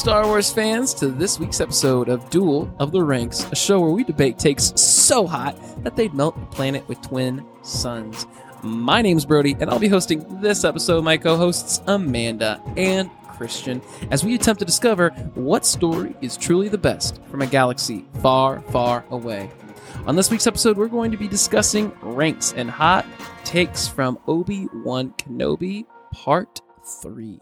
Star Wars fans, to this week's episode of Duel of the Ranks, a show where we debate takes so hot that they'd melt a planet with twin suns. My name's Brody, and I'll be hosting this episode my co hosts Amanda and Christian as we attempt to discover what story is truly the best from a galaxy far, far away. On this week's episode, we're going to be discussing ranks and hot takes from Obi Wan Kenobi Part 3.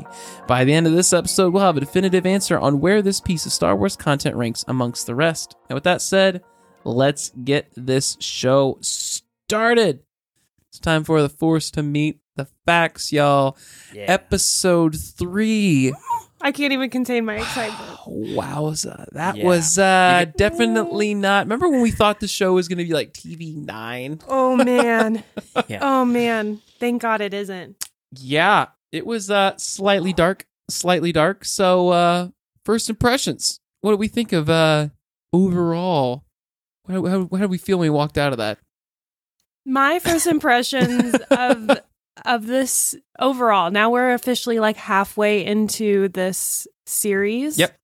By the end of this episode, we'll have a definitive answer on where this piece of Star Wars content ranks amongst the rest. And with that said, let's get this show started. It's time for the Force to meet the facts, y'all. Episode 3. I can't even contain my excitement. Wowza. That Yeah. was uh, definitely not. Remember when we thought the show was going to be like TV 9? Oh man. Yeah. Oh man. Thank God it isn't. Yeah, it was uh slightly dark, slightly dark. So uh first impressions. What do we think of uh overall? How, how, how did we feel when we walked out of that? My first impressions of of this overall. Now we're officially like halfway into this series. Yep.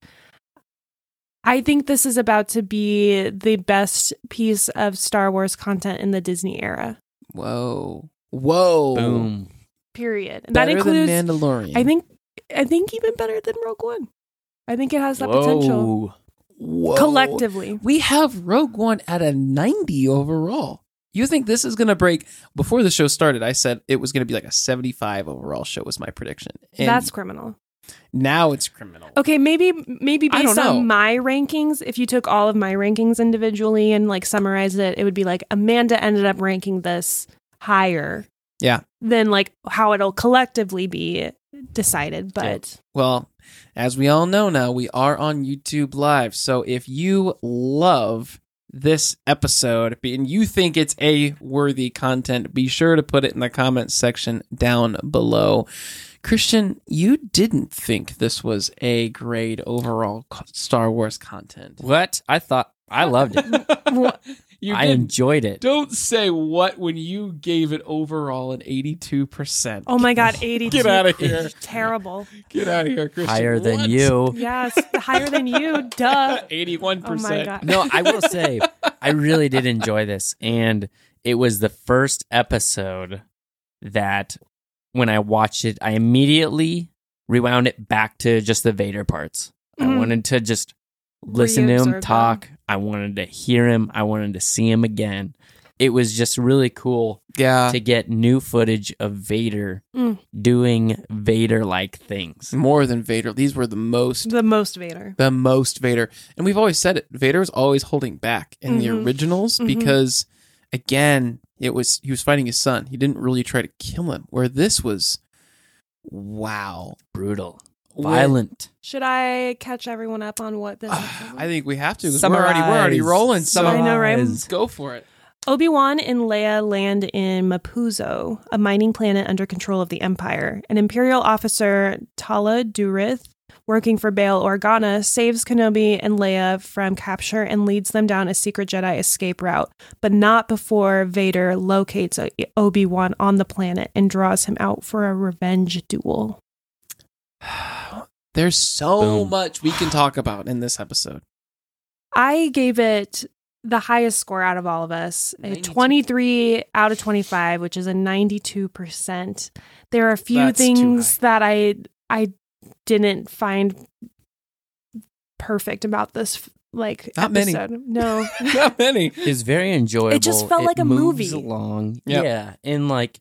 I think this is about to be the best piece of Star Wars content in the Disney era. Whoa. Whoa. Boom. Period. And Better that includes than Mandalorian. I think I think even better than Rogue One. I think it has that potential. Whoa. Whoa. Collectively. We have Rogue One at a 90 overall. You think this is going to break? Before the show started, I said it was going to be like a 75 overall show, was my prediction. And That's criminal. now it's criminal. Okay, maybe maybe based on my rankings, if you took all of my rankings individually and like summarized it, it would be like Amanda ended up ranking this higher Yeah. Than like how it'll collectively be decided. But Well, as we all know now, we are on YouTube Live. So if you love this episode and you think it's a worthy content, be sure to put it in the comments section down below. Christian, you didn't think this was a grade overall Star Wars content. What? I thought I loved it. you I enjoyed it. Don't say what when you gave it overall an 82%. oh my god, eighty two. Get out of here. Terrible. Get out of here, Christian. Higher than What? you. Yes, higher than you. Duh. 81%. Oh my god. No, I will say I really did enjoy this, and it was the first episode that when I watched it, I immediately rewound it back to just the Vader parts. I Mhm. wanted to just listen to him Reabsorb them. talk. I wanted to hear him. I wanted to see him again. It was just really cool Yeah. to get new footage of Vader Mm. doing Vader like things. more than Vader. These were the most The most Vader. the most Vader. And we've always said it. Vader was always holding back in the Mhm. originals Mhm. because again, it was he was fighting his son. He didn't really try to kill him. Where this was wow. Brutal, When- violent. Should I catch everyone up on what this? I think we have to. 'cause We're already we're already Summarize. rolling. So I know, right? let's go for it. Obi Wan and Leia land in Mapuzo, a mining planet under control of the Empire. An Imperial officer, Tala Durith, working for Bail Organa, saves Kenobi and Leia from capture and leads them down a secret Jedi escape route, but not before Vader locates Obi Wan on the planet and draws him out for a revenge duel. There's so Boom. much we can talk about in this episode. I gave it the highest score out of all of us, a 92. 23 out of 25, which is a 92%. There are a few That's things that I I didn't find perfect about this like Not many. episode. No. Not many. It's very enjoyable. It just felt like a moves movie. Along, Yep. yeah, and like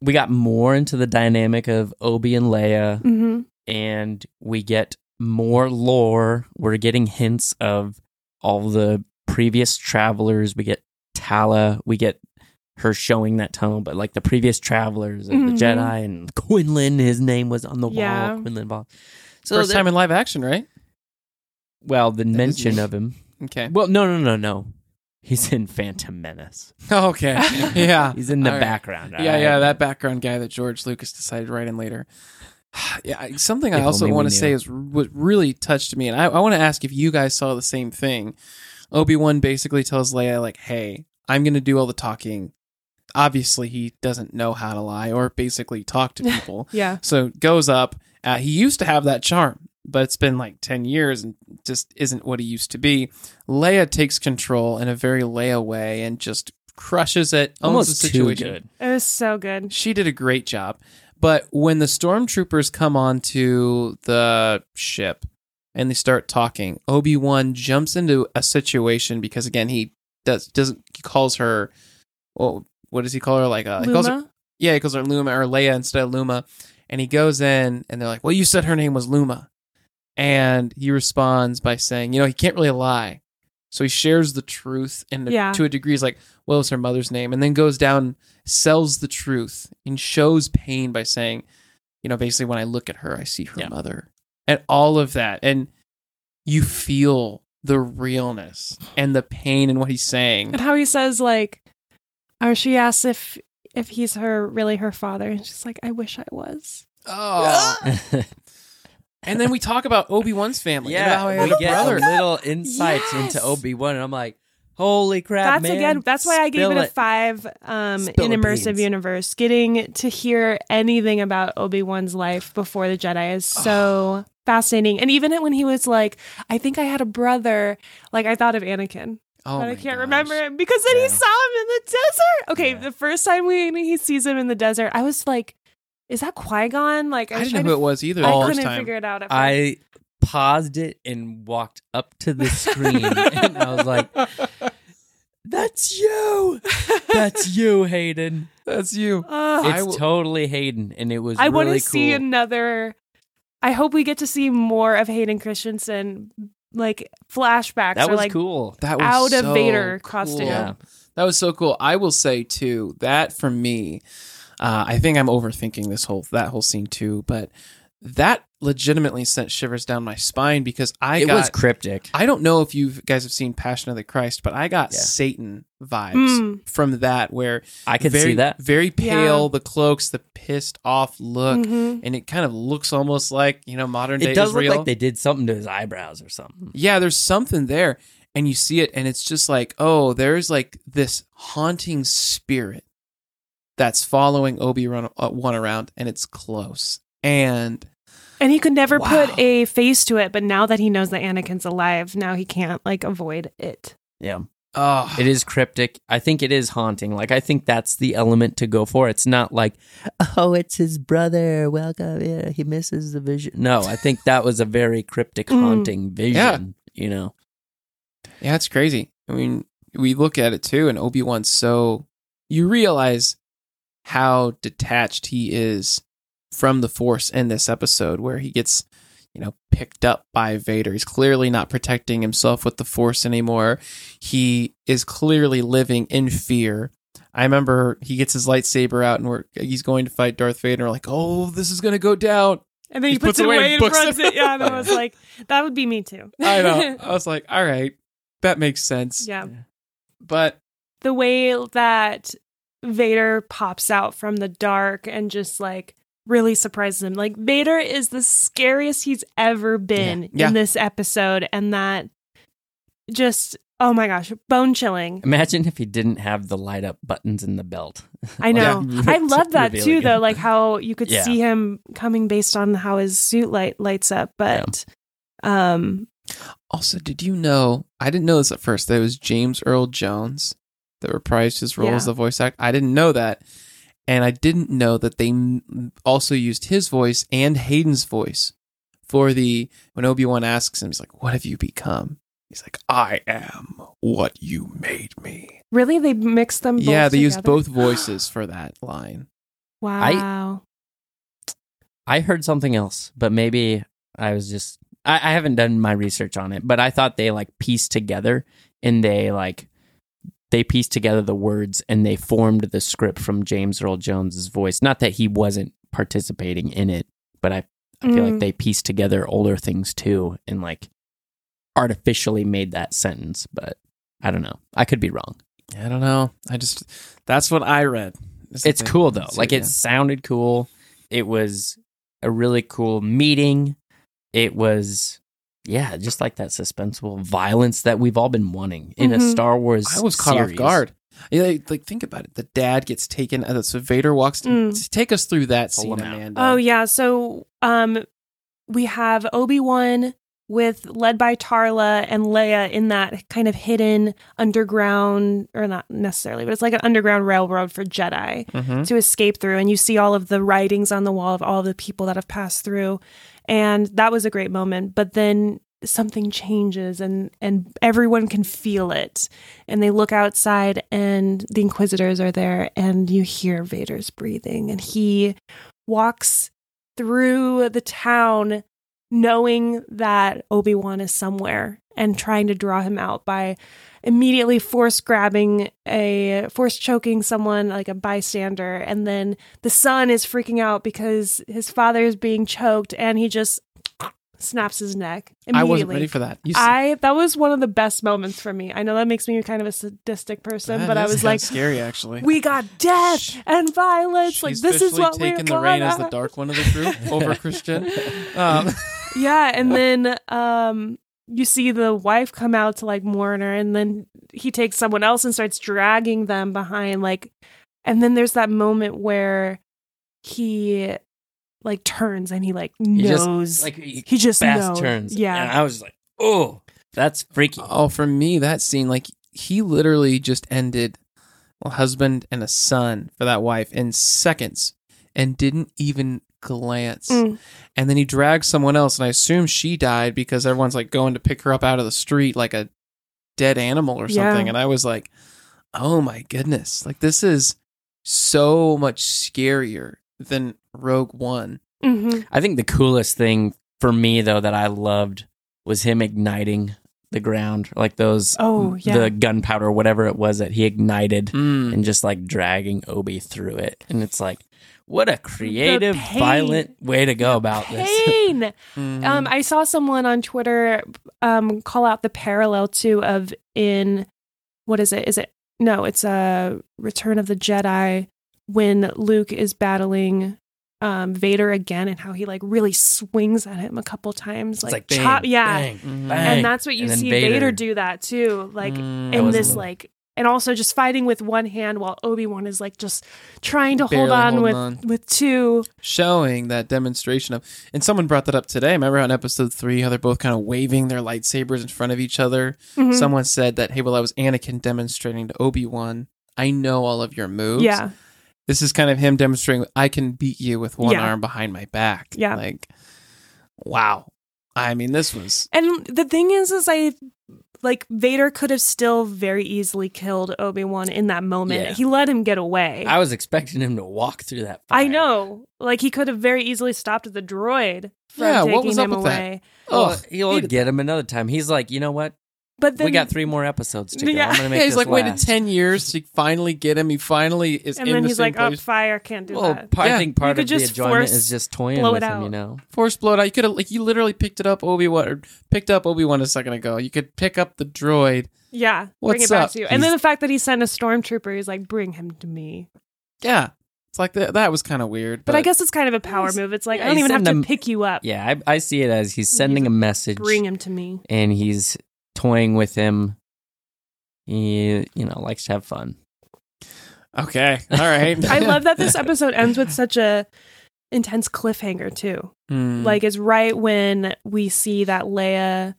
we got more into the dynamic of Obi and Leia, hmm and we get more lore. We're getting hints of all the previous travelers. We get Tala. We get her showing that tunnel, but like the previous travelers of Mhm. the Jedi and Quinlan, his name was on the Yeah. wall. Quinlan Ball. So First time in live action, right? well, the mention of him. Okay. Well, no, no, no, no. He's in Phantom Menace. Okay. Yeah. He's in the All right. background. Yeah, all yeah, right? that background guy that George Lucas decided to write in later. yeah, something I also want to say is what really touched me, and I, I want to ask if you guys saw the same thing. Obi Wan basically tells Leia, like, "Hey, I'm going to do all the talking." Obviously, he doesn't know how to lie or basically talk to people. Yeah. so goes up. Uh, he used to have that charm. but it's been like 10 years and just isn't what he used to be. Leia takes control in a very Leia way and just crushes it, Almost the too good. It was so good. She did a great job. But when the stormtroopers come onto the ship and they start talking, Obi Wan jumps into a situation because again he does doesn't he calls her well what does he call her like uh, he calls her, Luma? yeah he calls her Luma or Leia instead of Luma, and he goes in and they're like well you said her name was Luma, and he responds by saying you know he can't really lie, so he shares the truth and Yeah. to a degree he's like what was her mother's name and then goes down sells the truth and shows pain by saying, you know, basically when I look at her, I see her Yeah. mother and all of that. And you feel the realness and the pain in what he's saying. And how he says like, or she asks if if he's her really her father, and she's like, I wish I was. Oh. and then we talk about Obi Wan's family. and how yeah, we get brother. little insights Yes. into Obi Wan, and I'm like, holy crap, that's man! again that's why I gave it a five um Spill in immersive universe. Getting to hear anything about Obi-Wan's life before the Jedi is so fascinating. And even when he was like, I think I had a brother, like I thought of Anakin. Oh but I can't gosh. remember it because then Yeah. he saw him in the desert. Okay, Yeah. the first time we he sees him in the desert, I was like, "Is that Qui Gon?" Like I was didn't know who to- it was either. I couldn't figure it out. At first. I paused it and walked up to the screen, and I was like, "That's you! That's you, Hayden! That's you. Ugh. I It's will- totally Hayden." And it was I want really to see another. I hope we get to see more of Hayden Christensen, like flashbacks that or was like cool. That was out of so Vader cool. costume. Yeah. That was so cool. I will say too that for me, uh, I think I'm overthinking this whole that whole scene too, but that legitimately sent shivers down my spine because I it got. was cryptic. I don't know if you guys have seen Passion of the Christ, but I got Yeah. Satan vibes Mm. from that, where I could very, see that. very pale, Yeah. the cloaks, the pissed off look, Mhm. and it kind of looks almost like you know modern day It does Israel. look like they did something to his eyebrows or something. Yeah, there's something there. And you see it, and it's just like, oh, there's like this haunting spirit that's following Obi Wan around, and it's close. And And he could never Wow. put a face to it, but now that he knows that Anakin's alive, now he can't like avoid it. Yeah. oh, It is cryptic. I think it is haunting. Like I think that's the element to go for. It's not like, oh, it's his brother. Welcome. Yeah, he misses the vision. No, I think that was a very cryptic, Mm. haunting vision. You know, yeah, it's crazy. I mean, we look at it too, and Obi Wan's so you realize how detached he is from the Force in this episode, where he gets you know picked up by Vader. He's clearly not protecting himself with the Force anymore. He is clearly living in fear. I remember he gets his lightsaber out and we're, he's going to fight Darth Vader. We're like, oh, this is going to go down. And then he, He puts, puts it away away and and runs it. it. Yeah, and I was like, that would be me too. I know. I was like, all right, that makes sense. yeah. But the way that Vader pops out from the dark and just like really surprises him. Like Vader is the scariest he's ever been Yeah. Yeah. in this episode and that just oh my gosh, bone chilling. imagine if he didn't have the light up buttons in the belt. I know. Yeah. I love that too though, like how you could Yeah. see him coming based on how his suit light lights up, but um also, did you know? I didn't know this at first. That it was James Earl Jones that reprised his role Yeah. as the voice actor. I didn't know that. And I didn't know that they also used his voice and Hayden's voice for the when Obi Wan asks him, he's like, "What have you become?" He's like, "I am what you made me." really they mixed them both yeah, they used both voices for that line. Wow. I heard something else, but maybe I was just I, I haven't done my research on it, but I thought they like pieced together and they like they pieced together the words and they formed the script from James Earl Jones's voice. Not that he wasn't participating in it, but I I feel Mm. like they pieced together older things too and like artificially made that sentence, but I don't know. I could be wrong. I don't know. I just that's what I read. Is the It's cool though. So, Like yeah. it sounded cool. It was a really cool meeting. It was yeah, just like that suspenseful violence that we've all been wanting in a Mhm. Star Wars. I was caught series. off guard. Yeah, like, like, think about it. The dad gets taken. Uh, so Vader walks. Mm. Take us through that Pull scene. Amanda. Oh yeah, so um we have Obi Wan with led by Tarla and Leia in that kind of hidden underground, or not necessarily, but it's like an underground railroad for Jedi Mm-hmm. to escape through. And you see all of the writings on the wall of all of the people that have passed through. And that was a great moment. But then something changes and and everyone can feel it and they look outside and the inquisitors are there and you hear Vader's breathing and he walks through the town knowing that Obi-Wan is somewhere and trying to draw him out by immediately force grabbing a force choking someone like a bystander and then the son is freaking out because his father is being choked and he just snaps his neck I wasn't ready for that. You I that was one of the best moments for me. I know that makes me kind of a sadistic person, that but I was like, scary actually. we got death and violence. Like this is what taking we're the reign as the dark one of the group over Christian. Um, Yeah, and then um you see the wife come out to like mourn her, and then he takes someone else and starts dragging them behind, like, and then there's that moment where he like turns and he like He just, knows like he he just fast knows. turns. Yeah, And I was like, oh, that's freaky. oh, for me, that scene, like he literally just ended a husband and a son for that wife in seconds, and didn't even glance. Mm. And then he drags someone else, and I assume she died because everyone's like going to pick her up out of the street like a dead animal or Yeah. something. And I was like, oh my goodness, like this is so much scarier than Rogue One. hmm I think the coolest thing for me though that I loved was him igniting the ground, like those Oh, yeah. the gunpowder, whatever it was that he ignited, Mm. and just like dragging Obi through it. And it's like, what a creative, violent way to go about this. Pain. Mhm. Um, I saw someone on Twitter um call out the parallel too of in what is it? Is it no? It's a Return of the Jedi when Luke is battling um Vader again and how he like really swings at him a couple times, like, like, bang, chop, yeah. bang, bang. And that's what you And see Vader. Vader do that too, like Mm. in this like. And also just fighting with one hand while Obi Wan is like just trying to hold on with on. with two. showing that demonstration of and someone brought that up today remember on episode three how they're both kind of waving their lightsabers in front of each other Mhm. someone said that hey well i was anakin demonstrating to obi-wan i know all of your moves Yeah, this is kind of him demonstrating i can beat you with one Yeah. arm behind my back Yeah. like wow i mean this was And the thing is, is I like Vader could have still very easily killed Obi Wan in that moment. Yeah. He let him get away. I was expecting him to walk through that. I know, like he could have very easily stopped the droid from Yeah, taking what was up him with that? away. Oh, he'll get him another time. He's like, you know what? But then we got three more episodes to go. Yeah. I'm gonna make yeah he's this like waited last. 10 years to finally get him he finally is and in then the he's same like, "Oh, fire can't do Well, that." part, Yeah. I think part of could the enjoyment is just toying with him. You know, Force blow it out. You could have like you literally picked it up Obi Wan or picked up Obi Wan a second ago. You could pick up the droid. Yeah, bring What's it back up? to you. And then the fact that he sent a stormtrooper, he's like, "Bring him to me." Yeah, it's like that. That was kind of weird. But, I guess it's kind of a power move. It's like yeah, I don't even have to sending him- pick you up. yeah, I, I see it as he's sending He's a message, Bring him to me. and he's toying with him. He, you know, likes to have fun. okay. All right. I love that this episode ends with such a intense cliffhanger too. Hmm. Like it's right when we see that Leia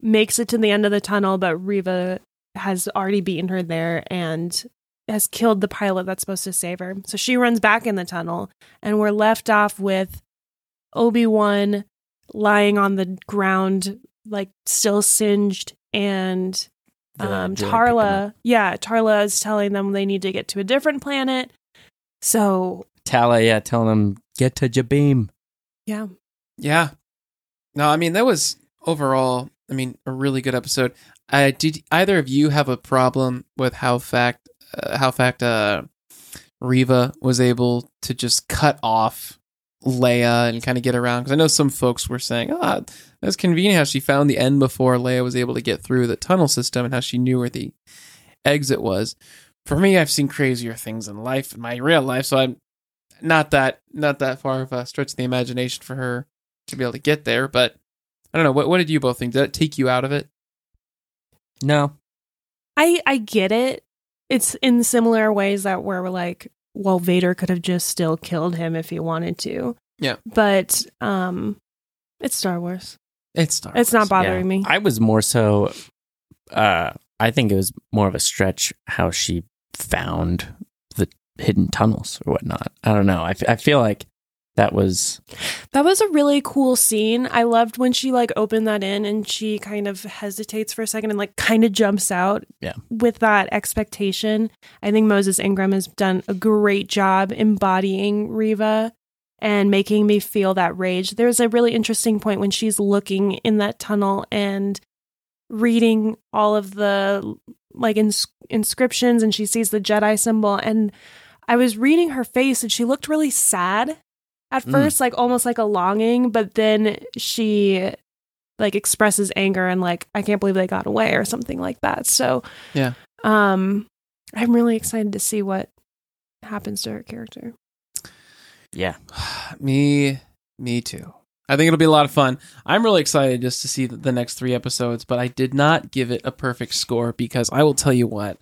makes it to the end of the tunnel, but Reva has already beaten her there and has killed the pilot that's supposed to save her. So she runs back in the tunnel, and we're left off with Obi Wan lying on the ground, like still singed, and um, droid Tarla, yeah, Tarla is telling them they need to get to a different planet. So Tala, yeah, telling them get to Jabiim. yeah, yeah. No, I mean that was overall. I mean, a really good episode. Uh, did either of you have a problem with how fact uh, how fact uh, Reva was able to just cut off Leia and kind of get around? Because I know some folks were saying, "Ah, that's convenient how she found the end before Leia was able to get through the tunnel system and how she knew where the exit was." For me, I've seen crazier things in life, in my real life, so I'm not that not that far of a stretch of the imagination for her to be able to get there. But I don't know. What what did you both think? Did that take you out of it? No, I I get it. It's in similar ways that where we're like, well, Vader could have just still killed him if he wanted to. Yeah. But um It's Star Wars. It's Star. It's not bothering Yeah. me. I was more so. Uh, I think it was more of a stretch how she found the hidden tunnels or whatnot. I don't know. I, f- I feel like that was That was a really cool scene. I loved when she like opened that in and she kind of hesitates for a second and like kind of jumps out Yeah. with that expectation. I think Moses Ingram has done a great job embodying Reva and making me feel that rage. There's a really interesting point when she's looking in that tunnel and reading all of the like ins- inscriptions and she sees the Jedi symbol and I was reading her face and she looked really sad at Mm. first like almost like a longing but then she like expresses anger and like I can't believe they got away or something like that. So Yeah. Um I'm really excited to see what happens to her character. yeah. me, me too. I think it'll be a lot of fun. I'm really excited just to see the, the next three episodes, but I did not give it a perfect score because I will tell you what.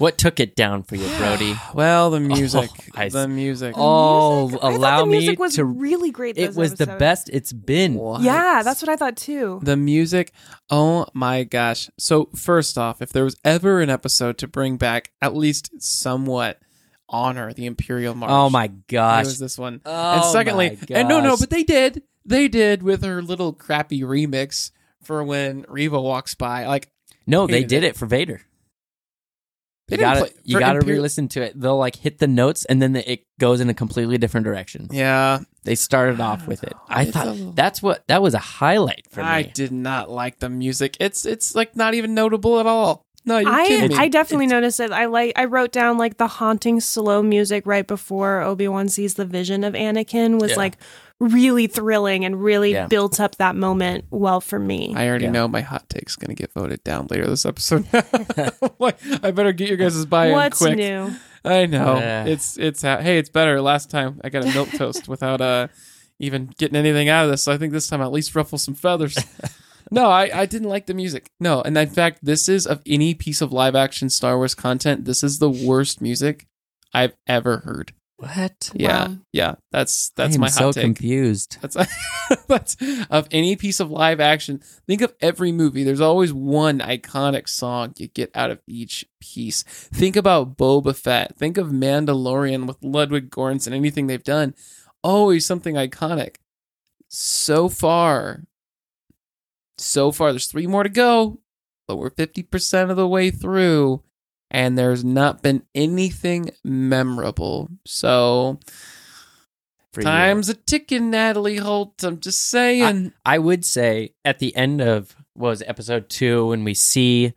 What took it down for you, Brody? Well, the oh, music, Oh, I s- the music. Oh, Music- I thought allow the music me was to- really great. It this was the episode. best it's been. What? Yeah, that's what I thought too. The music, oh my gosh. So, first off, if there was ever an episode to bring back at least somewhat honor the Imperial March, Oh my it gosh. was this one. Oh and secondly, my and no, no, gosh. but they did. They did with her little crappy remix for when Reva walks by. Like, no, they hated did it. it for Vader. They You gotta, play- you gotta Imperial- re-listen to it. They'll like hit the notes, and then it goes in a completely different direction. yeah, They started off with it. I It's thought a little- that's what that was a highlight for I me. I did not like the music. It's it's like not even notable at all. No, you're I kidding me. I definitely It's- noticed it. I like I wrote down like the haunting slow music right before Obi Wan sees the vision of Anakin was Yeah. like really thrilling and really Yeah. built up that moment well for me. I already Yeah. know my hot take's going to get voted down later this episode. Like, I better get your guys' buy-in What's quick. new? I know Yeah. it's it's ha- hey, it's better. Last time I got a milk toast without uh even getting anything out of this. So I think this time I'll at least ruffle some feathers. no, I I didn't like the music. No, and in fact, this is of any piece of live action Star Wars content, this is the worst music I've ever heard. What? Yeah, Wow. yeah, that's that's my so take. confused. That's that's of any piece of live action. Think of every movie. There's always one iconic song you get out of each piece. Think about Boba Fett. Think of Mandalorian with Ludwig Göransson. Anything they've done, always something iconic. So far, so far, there's three more to go, but we're fifty percent of the way through, and there's not been anything memorable. So For you. Time's a ticking, Natalie Holt. I'm just saying. I would say at the end of what was it, episode two when we see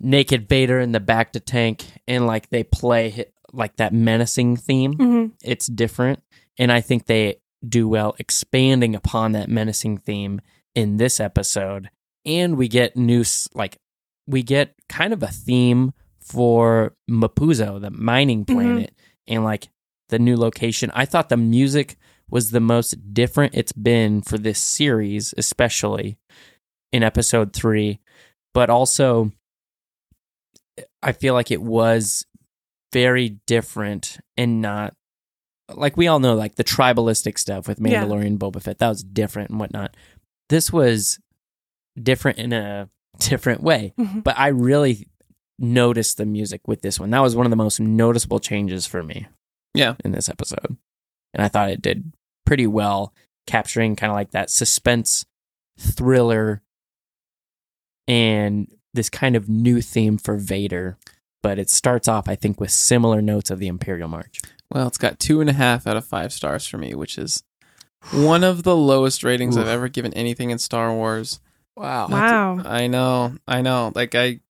naked Vader in the bacta tank and like they play like that menacing theme. hmm It's different, and I think they do well expanding upon that menacing theme in this episode. And we get new like we get kind of a theme for Mapuzo, the mining Mhm. planet, and like the new location. I thought the music was the most different it's been for this series, especially in episode three. But also, I feel like it was very different and not like we all know, like the tribalistic stuff with Yeah. Mandalorian Boba Fett, that was different and whatnot. This was different in a different way. Mhm. But I really noticed the music with this one. That was one of the most noticeable changes for me. Yeah. In this episode. And I thought it did pretty well capturing kind of like that suspense thriller and this kind of new theme for Vader. But it starts off, I think, with similar notes of the Imperial March. well, it's got two and a half out of five stars for me, which is one of the lowest ratings I've ever given anything in Star Wars. Wow. Wow. I know, I know. Like I,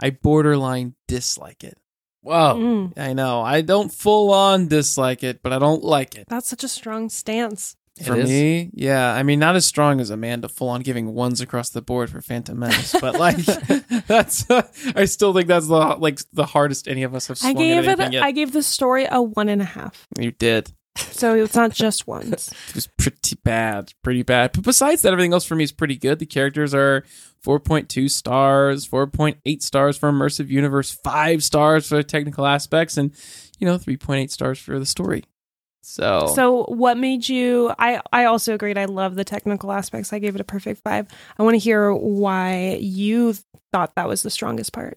I borderline dislike it. Whoa. Mm, I know. I don't full on dislike it, but I don't like it. that's such a strong stance. It For is. me, yeah. I mean, not as strong as Amanda, full on giving ones across the board for Phantom Menace, but like that's. I still think that's the like the hardest any of us have. I gave at it. yet. I gave the story a one and a half. you did. So it's not just ones. It was pretty bad, pretty bad. But besides that, everything else for me is pretty good. The characters are 4.2 stars, 4.8 stars for immersive universe, five stars for technical aspects, and you know 3.8 stars for the story. So, So, what made you? I I also agreed. I love the technical aspects. I gave it a perfect five. I want to hear why you thought that was the strongest part.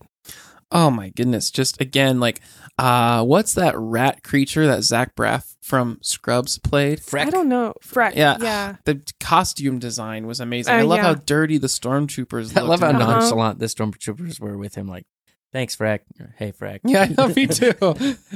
Oh my goodness, just again, like, uh, what's that rat creature that Zach Braff from Scrubs played? I don't know. Freck. Yeah. Yeah. The costume design was amazing. Uh, I love yeah. how dirty the stormtroopers I love how and- Uh-huh. nonchalant the stormtroopers were with him. Like, thanks, Freck. Hey, Freck. Yeah, I know, me too.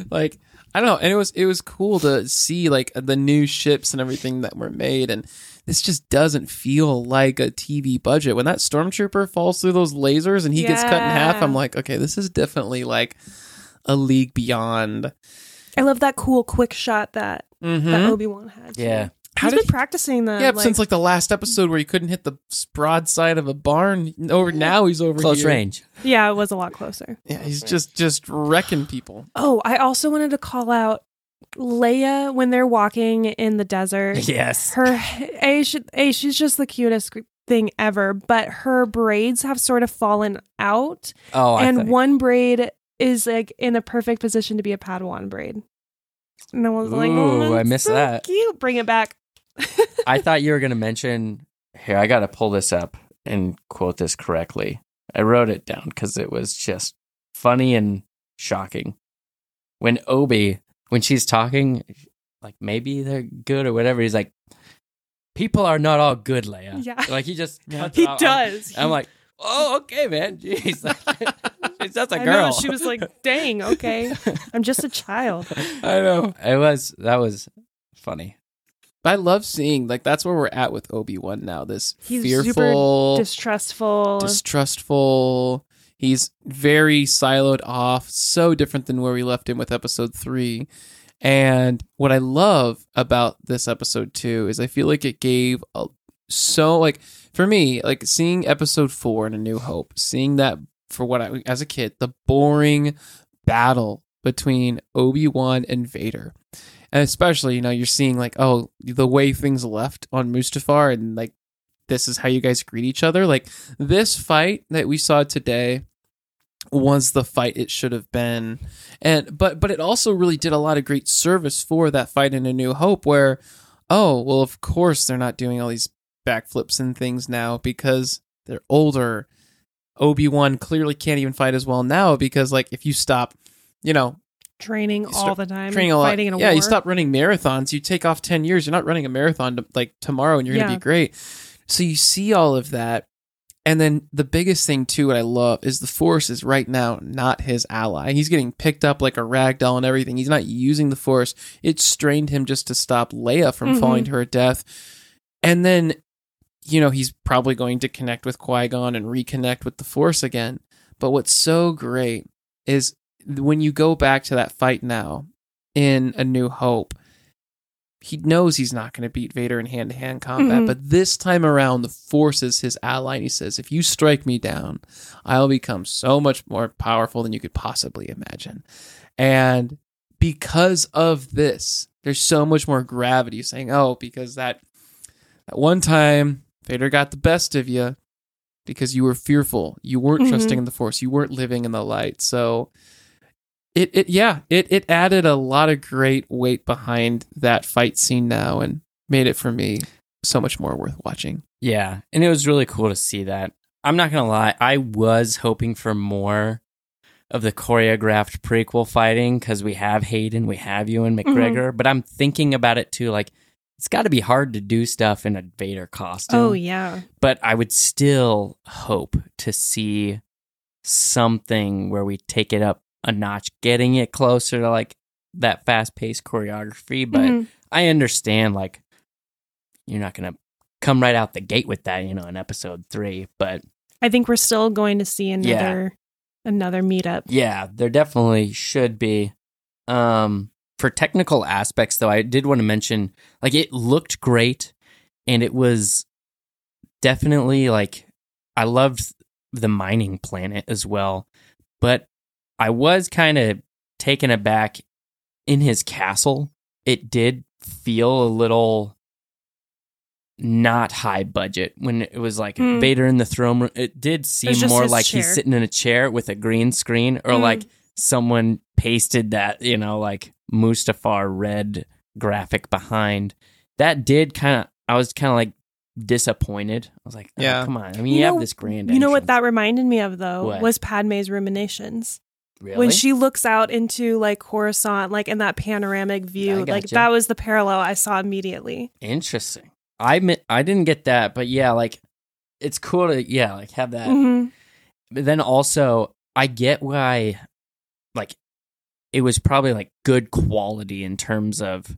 like I don't know, and it was it was cool to see like the new ships and everything that were made, and this just doesn't feel like a TV budget. When that stormtrooper falls through those lasers and he gets cut in half, I'm like, okay, this is definitely like a league beyond. I love that cool quick shot that that Mhm. Obi Wan had. too. Yeah. How He's did been he- practicing that. Yeah, like, since like the last episode where he couldn't hit the broadside of a barn. Over now, he's over Close here. range. yeah, it was a lot closer. Yeah, he's just just wrecking people. Oh, I also wanted to call out Leia when they're walking in the desert. Yes. Her a, she, a she's just the cutest thing ever, but her braids have sort of fallen out, Oh, I and thought- one braid is like in a perfect position to be a Padawan braid. And I was like, oh, I that's missed so that. Cute. Bring it back. I thought you were going to mention. Here, I got to pull this up and quote this correctly. I wrote it down because it was just funny and shocking. When Obi, when she's talking, like maybe they're good or whatever, he's like, "People are not all good, Leia." Yeah. like he just cuts he out. does. I'm like, "Oh, okay, man." Jeez, like, she's just a I girl. know. She was like, "Dang, okay, I'm just a child." I know. it was that was funny. I love seeing like that's where we're at with Obi Wan now. This He's fearful, Distrustful. distrustful. He's very siloed off, so different than where we left him with episode three. And what I love about this episode two is I feel like it gave a, so like for me like seeing episode four in A New Hope, seeing that for what I as a kid the boring battle between Obi Wan and Vader, and especially you know you're seeing like oh the way things left on Mustafar and like this is how you guys greet each other. Like this fight that we saw today was the fight it should have been. And but but it also really did a lot of great service for that fight in a new hope where oh well of course they're not doing all these backflips and things now because they're older. Obi-wan clearly can't even fight as well now because like if you stop you know training all the time, training a lot. fighting in a yeah, war. you stop running marathons. You take off ten years. You're not running a marathon to, like tomorrow, and you're Yeah. gonna be great. So you see all of that, and then the biggest thing too, what I love is the Force is right now not his ally. He's getting picked up like a rag doll and everything. He's not using the Force. It strained him just to stop Leia from Mhm. falling to her death, and then you know he's probably going to connect with Qui Gon and reconnect with the Force again. But what's so great is when you go back to that fight now in A New Hope, he knows he's not going to beat Vader in hand to hand combat, Mhm. but this time around, the Force is his ally, and he says, If you strike me down, I'll become so much more powerful than you could possibly imagine. And because of this, there's so much more gravity saying, Oh, because that, that one time Vader got the best of you because you were fearful. You weren't Mhm. trusting in the Force. You weren't living in the light. So it it yeah it it added a lot of great weight behind that fight scene now and made it for me so much more worth watching Yeah, and it was really cool to see that. I'm not gonna lie, I was hoping for more of the choreographed prequel fighting because we have Hayden, we have Ewan mm-hmm. McGregor, but I'm thinking about it too. Like, it's got to be hard to do stuff in a Vader costume. Oh yeah, but I would still hope to see something where we take it up a notch, getting it closer to like that fast paced choreography. But Mhm. I understand, like, you're not to come right out the gate with that, you know, in episode three. But I think we're still going to see another another meetup. yeah, there definitely should be. Um, for technical aspects, though, I did want to mention, like, it looked great and it was definitely like, I loved the mining planet as well. But I was kind of taken aback in his castle. It did feel a little not high budget when it was like Hmm. Vader in the throne room. It did seem just more like chair. he's sitting in a chair with a green screen or Hmm. like someone pasted that, you know, like Mustafar red graphic behind. That did kind of. I was kind of like disappointed. I was like, oh, Yeah. come on. I mean, You you, know- have this grand. You know what that reminded me of though What? was Padme's ruminations. Really? When she looks out into like Coruscant, like in that panoramic view, I like gotcha. that was the parallel I saw immediately. interesting. I mi- I didn't get that, but yeah, like it's cool to yeah, like have that. hmm But then also, I get why, like, it was probably like good quality in terms of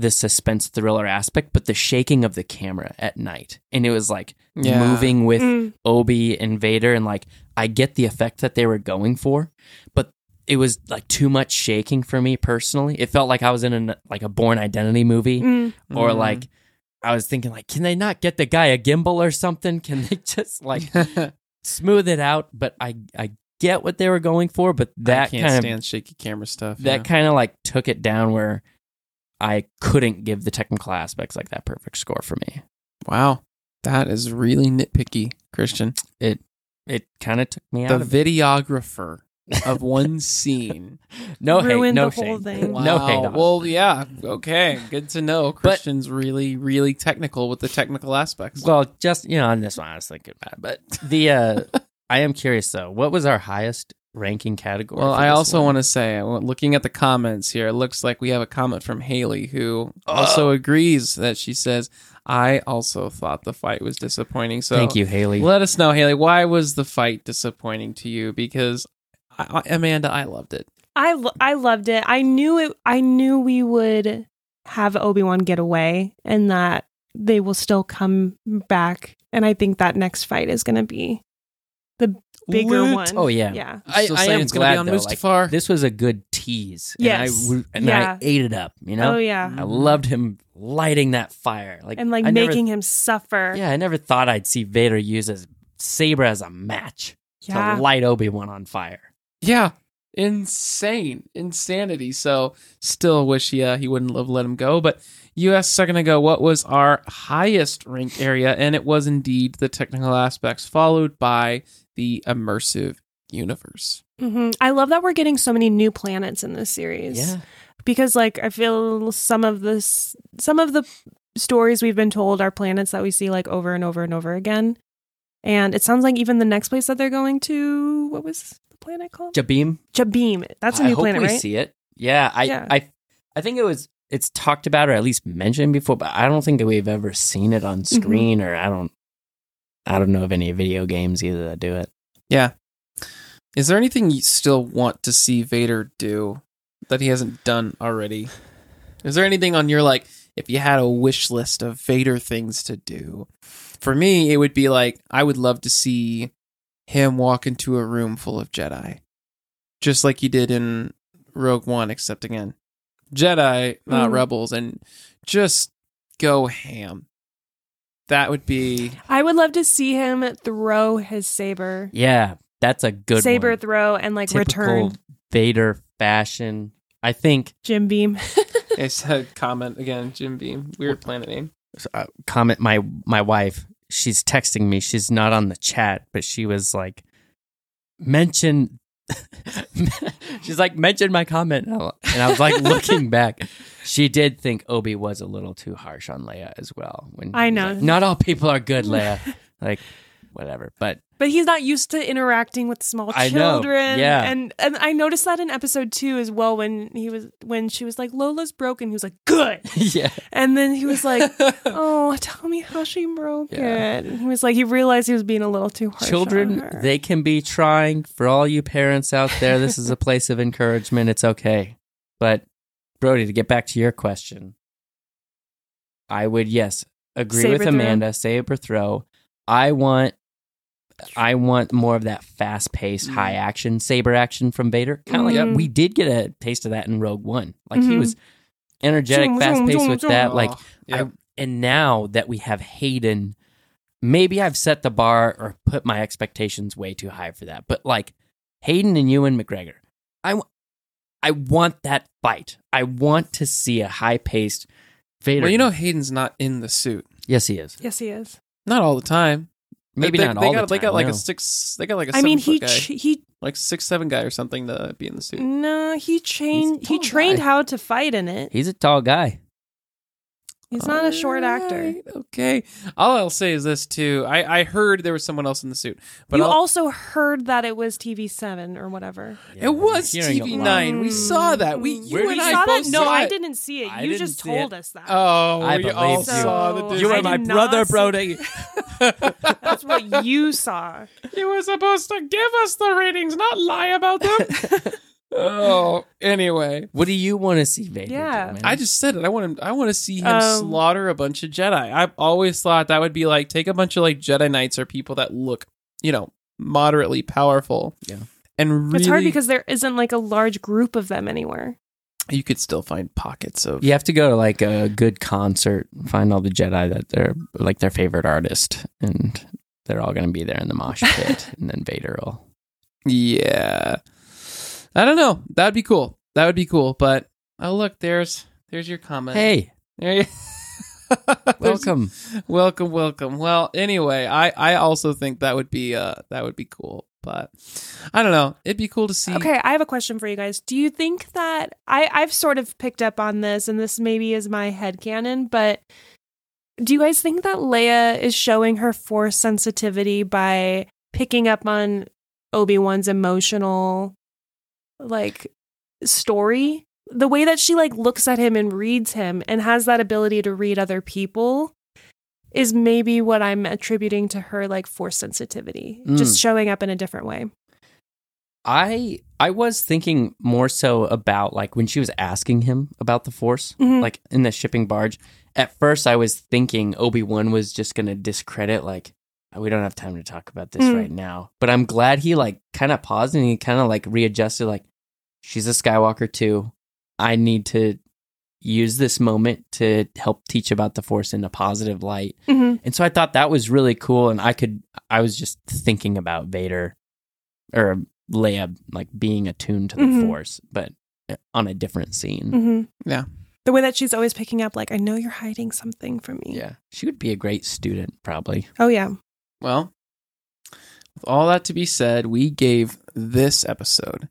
the suspense thriller aspect, but the shaking of the camera at night, and it was like Yeah. moving with Mm. Obi and Vader, and like I get the effect that they were going for, but it was like too much shaking for me personally. It felt like I was in a like a Bourne Identity movie, Mm. or Mm. like I was thinking like, can they not get the guy a gimbal or something? Can they just like smooth it out? But I I get what they were going for, but I that can't kind of shaky camera stuff. that yeah. kind of like took it down where I couldn't give the technical aspects like that perfect score for me. wow, that is really nitpicky, Christian. It it kind of took me The out of it. videographer of one scene. No hate, no the whole shame. thing. No hate. Wow. on it. Well, yeah. Okay. Good to know. Christian's really, really technical with the technical aspects. Well, just you know, on this one, I was thinking about it. But the uh I am curious though. What was our highest ranking category? Well, I also want to say, uh, looking at the comments here, it looks like we have a comment from Haley who also agrees that she says, I also thought the fight was disappointing. So Thank you, Haley. let us know, Haley, why was the fight disappointing to you? Because I, I- Amanda, I loved it. I lo- I loved it. I knew it. I knew we would have Obi Wan get away, and that they will still come back. And I think that next fight is going to be the bigger Lit. one. Oh, yeah. yeah. I, Still I saying am it's gonna be glad on though, like, Mustafar. this was a good tease. Yes. and I, and Yeah. I ate it up. You know, Oh yeah, I loved him lighting that fire, like and like I never- making him suffer. yeah, I never thought I'd see Vader use his saber as a match Yeah. to light Obi Wan on fire. Yeah. Insane. Insanity. So still wish he, uh, he wouldn't have let him go. But you asked a second ago what was our highest ranked area, and it was indeed the technical aspects, followed by the immersive universe. hmm I love that we're getting so many new planets in this series. Yeah, because like I feel some of this, some of the stories we've been told are planets that we see like over and over and over again, and it sounds like even the next place that they're going to, what was the planet called? Jabiim. Jabiim. That's a I new hope planet, we right? see it. Yeah, I, Yeah. I, I think it was. It's talked about or at least mentioned before, but I don't think that we've ever seen it on Mm-hmm. screen, or I don't. I don't know of any video games either that do it. Yeah. Is there anything you still want to see Vader do that he hasn't done already? Is there anything on your like if you had a wish list of Vader things to do? For me, it would be like I would love to see him walk into a room full of Jedi. Just like he did in Rogue One, except again, Jedi, not Mm. rebels, and just go ham. That would be I would love to see him throw his saber, Yeah, that's a good saber one. throw, and like Typical return Vader fashion. I think Jim Beam. I said comment again, Jim Beam. Weird planet name. uh, comment my my wife. She's texting me. She's not on the chat, but she was like, mention. She's like, mention my comment, and I- was like looking back. She did think Obi was a little too harsh on Leia as well. When I know. like, not all people are good, Leia. like, whatever. But But he's not used to interacting with small I know, children. yeah. And and I noticed that in episode two as well when he was when she was like, Lola's broken, he was like, Good. yeah, And then he was like, Oh, tell me how she broke Yeah. it. And he was like he realized he was being a little too harsh. on children her. they can be trying for all you parents out there this is a place of encouragement it's okay but brody to get back to your question i would yes agree Saber with throw? amanda saber throw i want i want more of that fast-paced Mm. high action saber action from vader kind of like we did get a taste of that in rogue one like he Mhm. was energetic Zoom, zoom, fast-paced with zoom. that like yeah. I, and now that we have Hayden, maybe I've set the bar or put my expectations way too high for that. But like Hayden and Ewan McGregor, I, I want that fight. I want to see a high paced Vader. Well, you know Hayden's not in the suit. yes, he is. Yes, he is. Not all the time. Maybe they, not they all got the they got like no. a six. They got like a. I mean, seven he guy, ch- he like six seven guy or something to be in the suit. no he trained he trained guy. how to fight in it. He's a tall guy. He's not a short actor. Alright, Okay. All I'll say is this too. I I heard there was someone else in the suit, but you I'll- also heard that it was TV seven or whatever. it was Hearing a TV lot. nine. We saw mm. that. We you Where and did I saw both that? No, saw I it. didn't see it. I You didn't just see told it. us that. Oh, I we believe all you. saw the So- Disney. You I are my did not brother, see- Brody. That's what you saw. You were supposed to give us the ratings, not lie about them. oh, anyway. What do you want to see Vader? Yeah. do, man? I just said it. I want him. I want to see him Um, slaughter a bunch of Jedi. I've always thought that would be like take a bunch of like Jedi Knights or people that look, you know, moderately powerful. Yeah. and really, It's hard because there isn't like a large group of them anywhere. you could still find pockets of. You have to go to like a good concert, find all the Jedi that they're like their favorite artist, and they're all going to be there in the mosh pit, and then Vader will. Yeah. I don't know. That'd be cool. That would be cool. But oh look, there's there's your comment. Hey, There you- welcome. welcome, welcome. Well, anyway, I I also think that would be uh that would be cool. But I don't know. It'd be cool to see. Okay, I have a question for you guys. Do you think that I I've sort of picked up on this and this maybe is my head headcanon, but do you guys think that Leia is showing her force sensitivity by picking up on Obi-Wan's emotional like story? The way that she like looks at him and reads him and has that ability to read other people is maybe what I'm attributing to her like force sensitivity, just Mm. showing up in a different way. I I was thinking more so about like when she was asking him about the Force, Mhm. like in the shipping barge. At first, I was thinking Obi Wan was just gonna discredit like we don't have time to talk about this Mm. right now. But I'm glad he like kind of paused and he kind of like readjusted. Like she's a Skywalker too. I need to use this moment to help teach about the Force in a positive light. Mm-hmm. And so I thought that was really cool. And I could, I was just thinking about Vader or Leia like being attuned to the Mhm. Force, but uh, on a different scene. Mm-hmm. Yeah. The way that she's always picking up, like, I know you're hiding something from me. Yeah. She would be a great student, probably. Oh, yeah. Well, with all that to be said, we gave this episode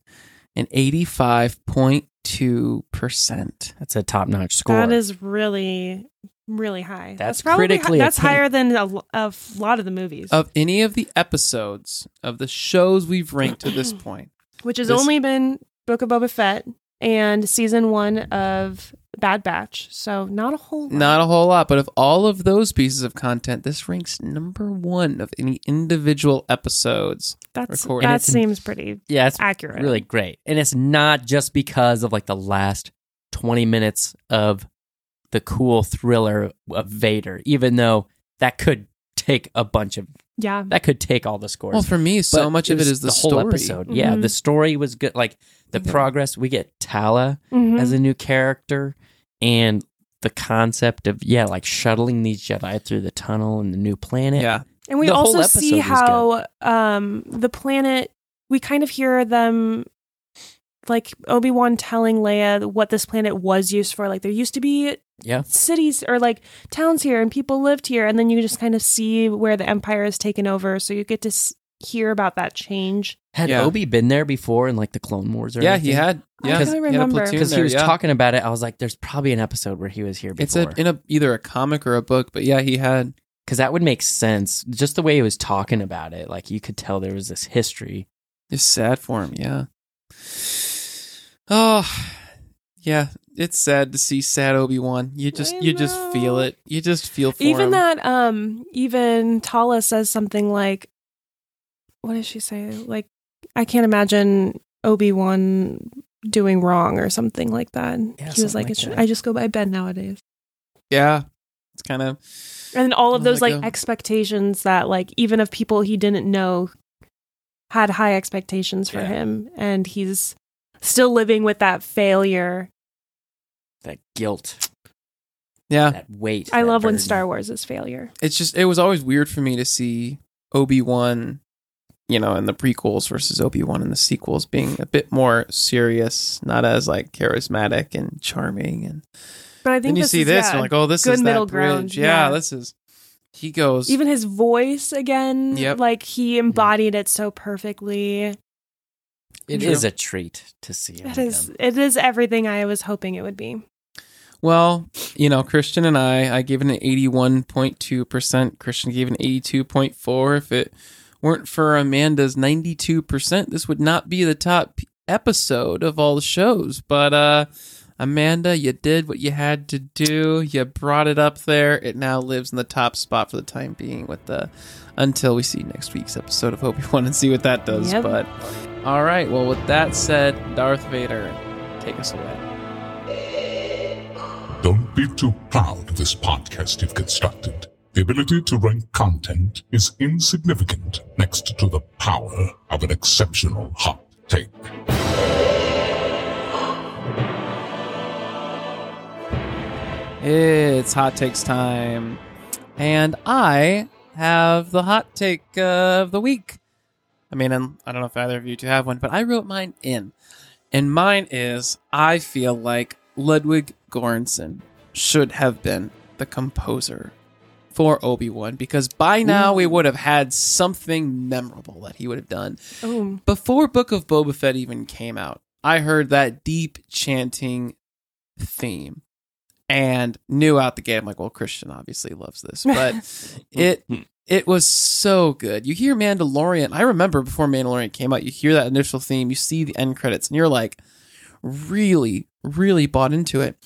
an 85.2%. That's a top notch score. That is really, really high. That's probably critically hi- that's acclaimed. higher than a lot of the movies, Of any of the episodes of the shows we've ranked to this point, which has this- only been Book of Boba Fett and season one of Bad Batch. So not a whole lot. not a whole lot, but of all of those pieces of content, this ranks number one of any individual episodes. that's, recorded. that seems pretty yeah, it's accurate. really great. And it's not just because of like the last 20 minutes of the cool thriller of Vader, even though that could take a bunch of, Yeah. that could take all the scores. Well, for me, so But much of it is was is the, whole story. episode. Yeah, Mhm. the story was good. Like the Yeah. progress, we get Tala Mhm. as a new character, and the concept of yeah, like shuttling these Jedi through the tunnel and the new planet. Yeah, And we The also see how um the planet we kind of hear them like Obi-Wan telling Leia what this planet was used for. Like there used to be yeah. cities or like towns here and people lived here and then you just kind of see where the empire has taken over so you get to s- hear about that change. Had Yeah. Obi been there before in like the Clone Wars? Or yeah, he had. I Yeah, couldn't he remember. because he was yeah. talking about it. I was like, "There's probably an episode where he was here It's a, in a either a comic or a book, but yeah, he had. because that would make sense. Just the way he was talking about it, like you could tell there was this history. It's sad for him. Yeah. Oh, yeah. It's sad to see sad Obi Wan. You just I you just feel it. You just feel for even him. that um even Tala says something like what does she say? Like I can't imagine Obi-Wan doing wrong or something like that. Yeah, he was like, like it's. I just go by Ben nowadays. Yeah, it's kind of. And then all of those like God. expectations that like even of people he didn't know had high expectations for Yeah. him and he's still living with that failure. That guilt, Yeah, that weight. I that love when. Star Wars is failure. it's just it was always weird for me to see Obi Wan, you know, in the prequels versus Obi Wan in the sequels being a bit more serious, not as like charismatic and charming. And But I think then you this see is, this, yeah, and you're like, oh, this good is middle that ground, bridge. Yeah, yeah. this is. He goes. Even his voice again, Yep. like he mm-hmm. embodied it so perfectly. It is a treat to see him. It is again. it is everything I was hoping it would be. Well, you know, Christian and I, I gave it an 81.2%. Christian gave an 82.4. If it weren't for Amanda's 92%, this would not be the top episode of all the shows. But, uh, Amanda, you did what you had to do. You brought it up there. It now lives in the top spot for the time being with the until we see next week's episode of Obi-Wan and see what that does. Yep. But all right, well with that said, Darth Vader, take us away. Don't be too proud of this podcast you've constructed. The ability to rank content is insignificant next to the power of an exceptional hot take. It's hot takes time. And I have the hot take of the week. I mean, I'm, I don't know if either of you two have one, but I wrote mine in. And mine is I feel like Ludwig Göransson should have been the composer for Obi Wan because by now we would have had something memorable that he would have done Oh, before Book of Boba Fett even came out, I heard that deep chanting theme and knew out the gate. I'm like, well, Christian obviously loves this, but it hmm. It was so good. You hear Mandalorian. I remember before Mandalorian came out, you hear that initial theme, you see the end credits, and you're like, really, really bought into it,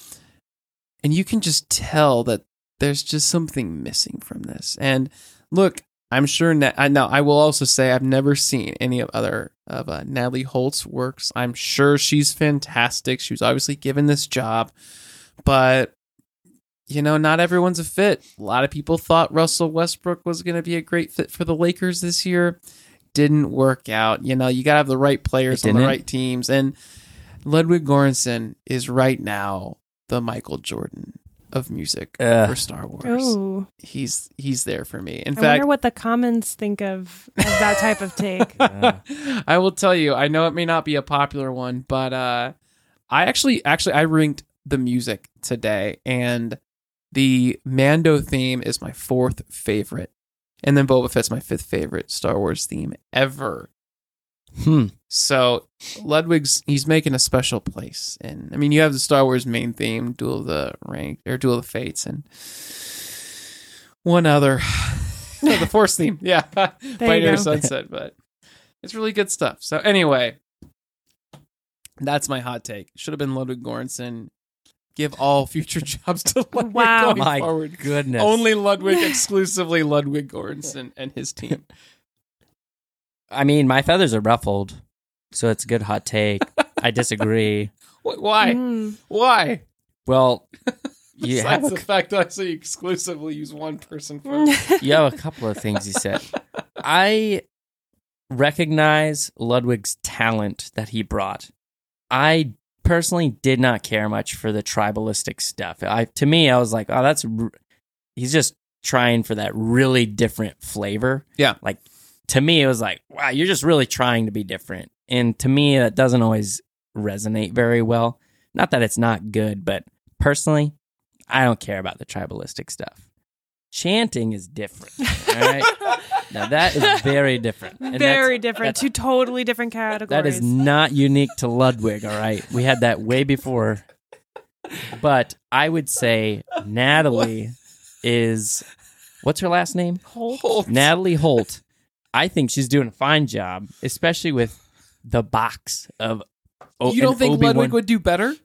and you can just tell that there's just something missing from this. And look, I'm sure. I know. I will also say I've never seen any of other of uh, Natalie Holt's works. I'm sure she's fantastic. She was obviously given this job, but you know, not everyone's a fit. A lot of people thought Russell Westbrook was going to be a great fit for the Lakers this year. Didn't work out. You know, you got to have the right players It on the right teams, and Ludwig Göransson is right now the Michael Jordan of music Ugh. for Star Wars oh. he's he's there for me. In I fact, wonder what the comments think of, of that type of take. I will tell you, I know it may not be a popular one, but uh I actually actually I ranked the music today and the Mando theme is my fourth favorite. And then Boba Fett's my fifth favorite Star Wars theme ever. Hmm. So Ludwig's he's making a special place. And I mean you have the Star Wars main theme, Duel of the Rank or Duel of the Fates and one other the Force theme. Yeah. Pioneer. Sunset, but it's really good stuff. So anyway, that's my hot take. Should have been Ludwig Göransson. Give all future jobs to Ludwig Wow. going My forward. goodness. Only Ludwig, exclusively Ludwig Göransson and his team. I mean, my feathers are ruffled, so it's a good hot take. I disagree. Why? Mm. Why? Well, you Besides have the fact that I say you exclusively use one person for you have a couple of things you said. I recognize Ludwig's talent that he brought. I personally did not care much for the tribalistic stuff. I to me, I was like, oh, that's r- he's just trying for that really different flavor. Yeah. like to me, it was like, wow, you're just really trying to be different. And to me, that doesn't always resonate very well. Not that it's not good, but personally, I don't care about the tribalistic stuff. Chanting is different. All right. now that is very different. And Very that's- different. that's- Two totally different categories. that is not unique to Ludwig, all right? We had that way before. But I would say Natalie is what's her last name? Holt. Natalie Holt. I think she's doing a fine job, especially with the box of O- You don't think Obi-Wan- Ludwig would do better?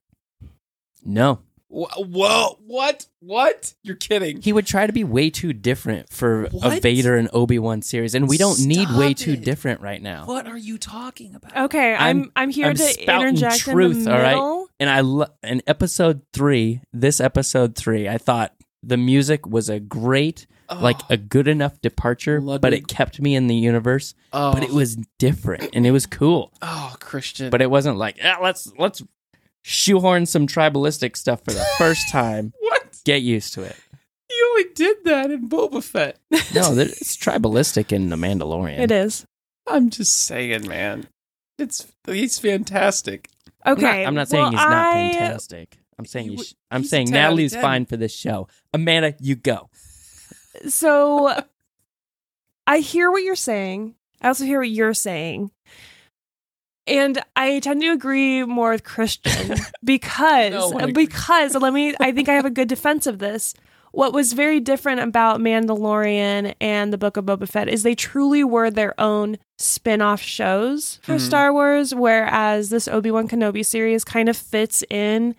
No. Wh- Whoa! What? What? You're kidding? He would try to be way too different for a Vader and Obi-Wan series, and we don't need way Stop too different right now. What are you talking about? Okay, I'm I'm- I'm, here I'm to interject truth, in the all right? middle. and I lo- in episode three, this episode three, I thought the music was a great, like a good enough departure, but it kept me in the universe. Oh, But it was different and it was cool. oh, Christian. But it wasn't like, yeah, let's let's shoehorn some tribalistic stuff for the first time. what? Get used to it. You only did that in Boba Fett. No, there- it's tribalistic in the Mandalorian. It is. I'm just saying, man. It's he's fantastic. I'm not- Okay. I'm not, saying well, he's not I- fantastic. I'm saying He you w- sh- I'm he's saying 10 out of Natalie's 10. fine for this show. Amanda, you go. so I hear what you're saying. I also hear what you're saying. And I tend to agree more with Christian because No because let me I think I have a good defense of this. What was very different about Mandalorian and the Book of Boba Fett is they truly were their own spin-off shows for Mhm. Star Wars, whereas this Obi-Wan Kenobi series kind of fits in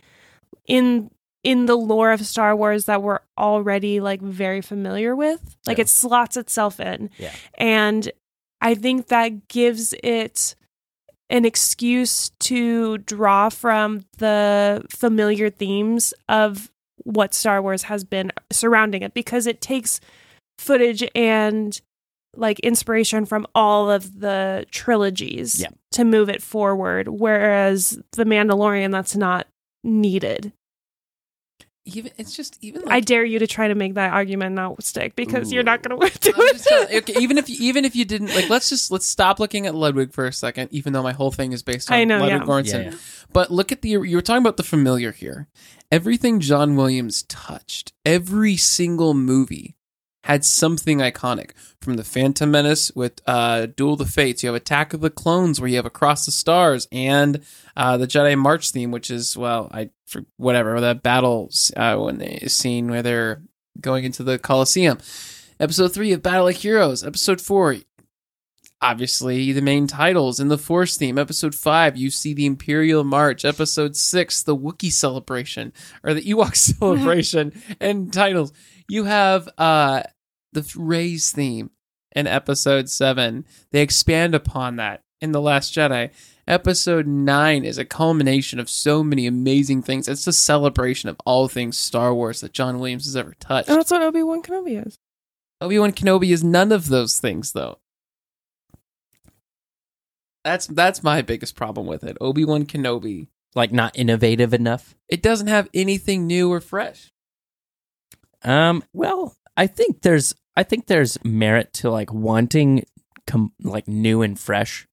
in in the lore of Star Wars that we're already like very familiar with. Like Yeah. it slots itself in. Yeah. And I think that gives it an excuse to draw from the familiar themes of what Star Wars has been surrounding it because it takes footage and like inspiration from all of the trilogies Yeah. to move it forward whereas the Mandalorian that's not needed. Even it's just even I dare you to try to make that argument not stick because you're not going to do I'm just trying- it. okay, even if you, even if you didn't like, let's just let's stop looking at Ludwig for a second. Even though my whole thing is based on I know, Ludwig yeah. Göransson, Yeah, yeah. but look at the you were talking about the familiar here. Everything John Williams touched, every single movie had something iconic. From the Phantom Menace with uh, Duel of the Fates, you have Attack of the Clones, where you have Across the Stars, and uh, the Jedi March theme, which is well, I for whatever that battle uh, when they scene where they're going into the Coliseum. Episode three of Battle of Heroes. Episode four, obviously the main titles in the Force theme. Episode five, you see the Imperial March. Episode six, the Wookiee celebration or the Ewok celebration, and titles. You have uh the Rey's theme in episode seven. They expand upon that in the Last Jedi. Episode nine is a culmination of so many amazing things. It's a celebration of all things Star Wars that John Williams has ever touched. And that's what Obi Wan Kenobi is. Obi Wan Kenobi is none of those things, though. That's that's my biggest problem with it. Obi Wan Kenobi. Like not innovative enough. It doesn't have anything new or fresh. Um, well, I think there's I think there's merit to like wanting com- like new and fresh,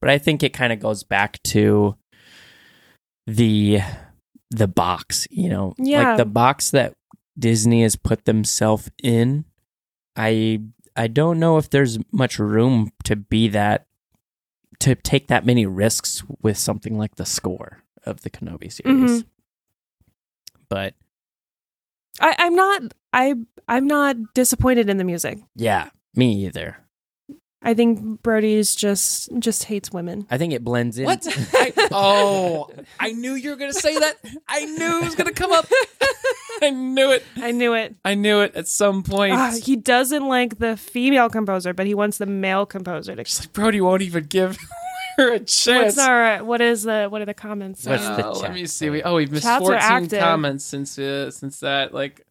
but I think it kind of goes back to the the box, you know, Yeah. like the box that Disney has put themselves in. I I don't know if there's much room to be that to take that many risks with something like the score of the Kenobi series. Mhm. But I, I'm not I I'm not disappointed in the music. yeah, me either. I think Brody's just just hates women. I think it blends in. What? I, oh, I knew you were going to say that. I knew it was going to come up. I knew it. I knew it. I knew it at some point. Ah, he doesn't like the female composer, but he wants the male composer to. It's like Brody won't even give her a chance. What's our what is the what are the comments? What's saying? the Uh, let me see. We, oh, we've missed Chats 14 comments since uh, since that. Like,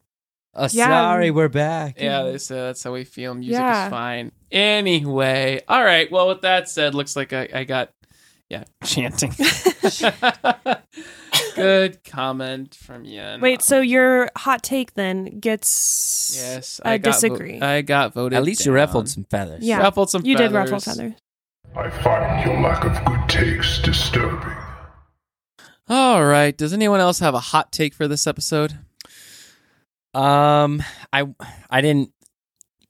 Oh, Yeah. sorry, we're back. Yeah, they say that's how we feel. Music Yeah. is fine. Anyway, all right. Well, with that said, looks like I, I got yeah chanting. Good comment from Yen. Wait, so your hot take then gets yes, I, got vo- disagree. I got voted. At least you ruffled some feathers. Yeah. Ruffled some. you did feathers. ruffle feathers. I find your lack of good taste disturbing. All right. Does anyone else have a hot take for this episode? Um, I I didn't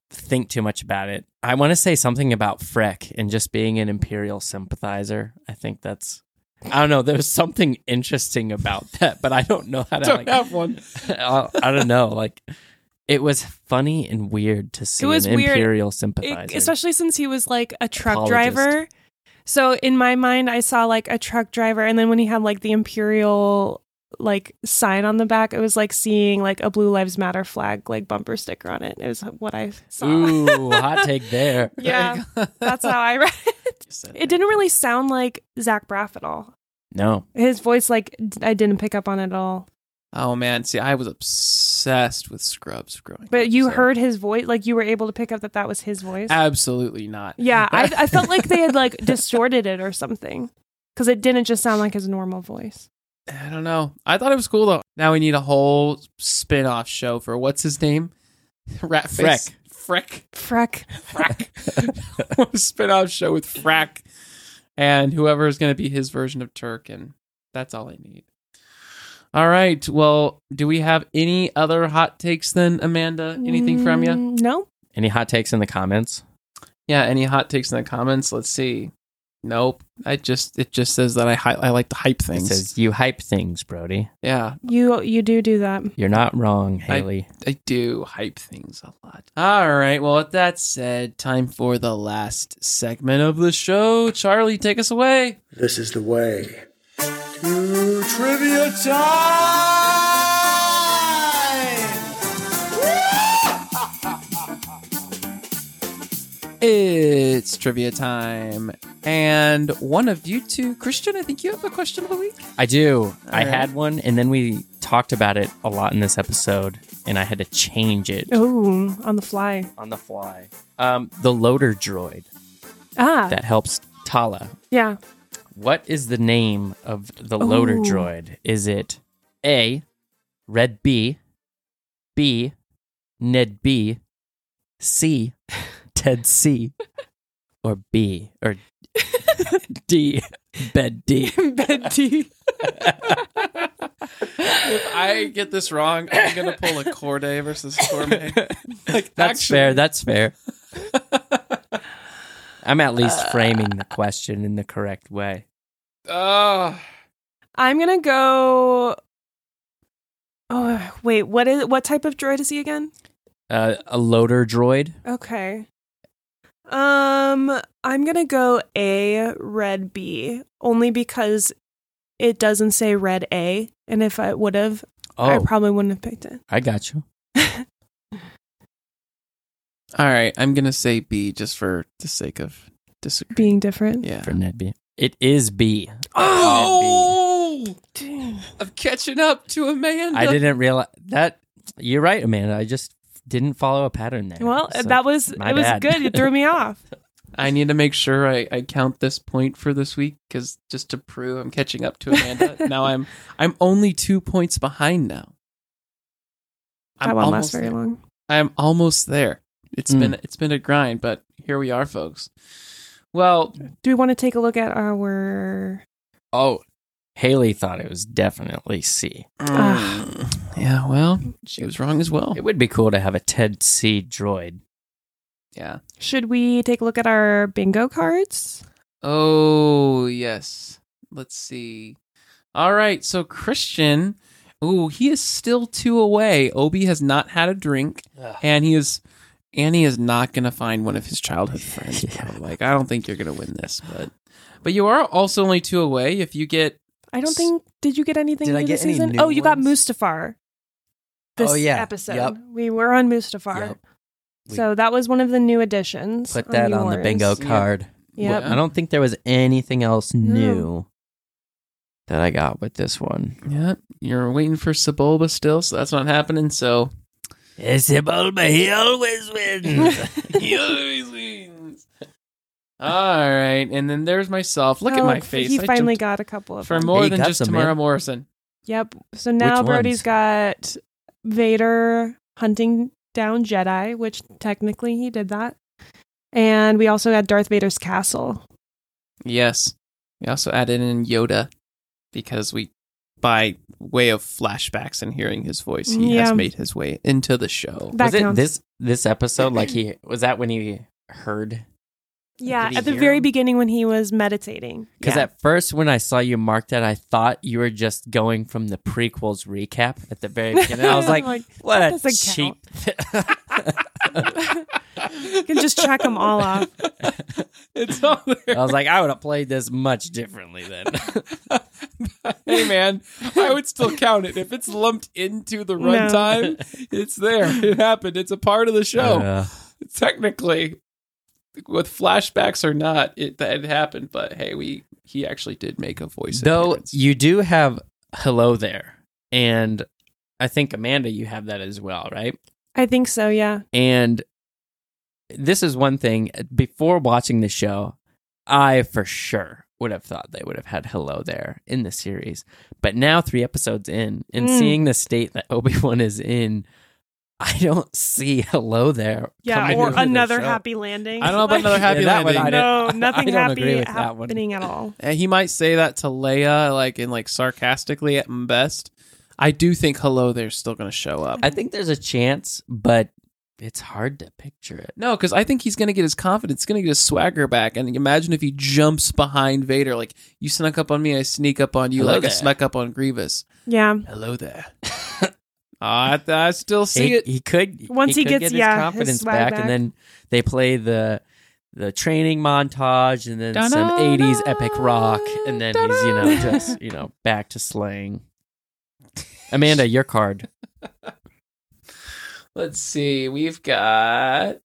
think too much about it. I want to say something about Freck and just being an Imperial sympathizer. I think that's. I don't know. There's something interesting about that, but I don't know how to. Don't like, have one. I, I don't know. Like, it was funny and weird to see was an weird. Imperial It- sympathizer. especially since he was like a truck Apologist. driver. So in my mind, I saw like a truck driver, and then when he had like the imperial like sign on the back, it was like seeing like a Blue Lives Matter flag like bumper sticker on it. It was what I saw. Ooh, hot take there. yeah, that's how I read it. It didn't really sound like Zach Braff at all. No, His voice, like d- I didn't pick up on it at all. Oh man, see, I was obsessed with Scrubs growing. But up, you so- heard his voice, like you were able to pick up that that was his voice. Absolutely not. Yeah, I, I felt like they had like distorted it or something because it didn't just sound like his normal voice. I don't know. I thought it was cool though. Now we need a whole spin-off show for what's his name? Ratface. Freck. Freck. Freck. spin-off show with Freck and whoever is going to be his version of Turk and that's all I need. All right. Well, do we have any other hot takes then, Amanda? Anything from you? Mm, No. Any hot takes in the comments? Yeah. Any hot takes in the comments? Let's see. Nope. I just it just says that I hy- I like to hype It things. says you hype things, Brody. yeah, You you do do that. You're not wrong, Haley. I do hype things a lot. All right. Well, with that said, time for the last segment of the show. Charlie, take us away. This is the way to trivia time. It's trivia time. And one of you two, Christian, I think you have a question of the week. I do. I right. had one, and then we talked about it a lot in this episode, and I had to change it Oh, on the fly. on the fly. Um, the loader droid Ah, that helps Tala. yeah. What is the name of the loader droid? Is it A, Red B, B, Ned B, C, Ted C, or B, or D, Bed D? Betty. If I get this wrong, I'm gonna pull a Corday versus Gourmet. Like That's actually- fair. That's fair. I'm at least framing the question in the correct way. Oh, I'm gonna go. Oh wait, what is what type of droid is he again? Uh, a loader droid. Okay. Um, I'm gonna go A red B only because it doesn't say red A, and if I would have, oh, I probably wouldn't have picked it. I got you. all right. I'm gonna say B just for the sake of disagreeing. Being different. Yeah. For Ned B. It is B. Oh, I'm catching up to Amanda. I didn't realize that. You're right, Amanda. I just didn't follow a pattern there. Well, So- that was my it was bad. good. It threw me off. I need to make sure I, I count this point for this week because just to prove I'm catching up to Amanda. now I'm I'm only two points behind now. That won't almost last very there. long. I'm almost there. It's Mm. been it's been a grind, but here we are, folks. Well, Do we want to take a look at our? Oh, Haley thought it was definitely C. yeah, well, she was wrong as well. It would be cool to have a Ted C droid. Yeah. Should we take a look at our bingo cards? Oh, yes. Let's see. All right, so Christian, ooh, he is still two away. Obi has not had a drink, and he is and he is not going to find one of his childhood friends. Yeah. Like, I don't think you're going to win this, but but you are also only two away. If you get I don't think. Did you get anything Did I get this any season? new oh, you got? Mustafar. Oh, this Oh, yeah. episode. Yep. We were on Mustafar. Yep. We- So that was one of the new additions. Put that on the yours. bingo Yeah. card. Yep. I don't think there was anything else No. new that I got with this one. yeah, you're waiting for Sebulba still, so that's not happening. So It's Bulba, he always wins. he always wins. All right, and then there's myself. Look at Oh, my face. He I finally got a couple of for them. more Hey, than just some, Temuera man. Morrison. Yep. So now Which Brody's ones? got Vader hunting down Jedi, which technically he did that. And we also had Darth Vader's castle. Yes. We also added in Yoda because we, by way of flashbacks and hearing his voice, he has made his way into the show. That was it this this episode? Like he was that when he heard? Yeah, at the very him? beginning when he was meditating. Because yeah. at first, when I saw you mark that, I thought you were just going from the prequels recap at the very beginning. I was like, "What that a cheap!" you can just check them all off. it's all there. I was like, "I would have played this much differently then." hey, man, I would still count it. If it's lumped into the No. runtime, it's there. It happened. It's a part of the show. Uh, Technically, with flashbacks or not, it that happened. But hey, we he actually did make a voice. though appearance. you do have "Hello There," and I think Amanda, you have that as well, right? I think so, yeah. And this is one thing. Before watching the show, I for sure would have thought they would have had Hello There in the series. But now, three episodes in, and Mm. seeing the state that Obi Wan is in, I don't see Hello There. Yeah, or another happy landing. I don't know about another happy that one landing. I no, nothing I don't happy agree with that one. happening at all. And he might say that to Leia, like in like sarcastically at best. I do think Hello There's still going to show up. I think there's a chance, but it's hard to picture it. No, because I think he's going to get his confidence, going to get his swagger back. And imagine if he jumps behind Vader, like you snuck up on me, I sneak up on you, Hello like I there. snuck up on Grievous. Yeah. Hello there. Uh, I, I still see he, it. he could Once he could gets- get his yeah, his confidence swag back, back. and then they play the the training montage, and then some Da-da-da, '80s epic rock, and then he's you know just you know back to slaying. Amanda, your card. Let's see. We've got.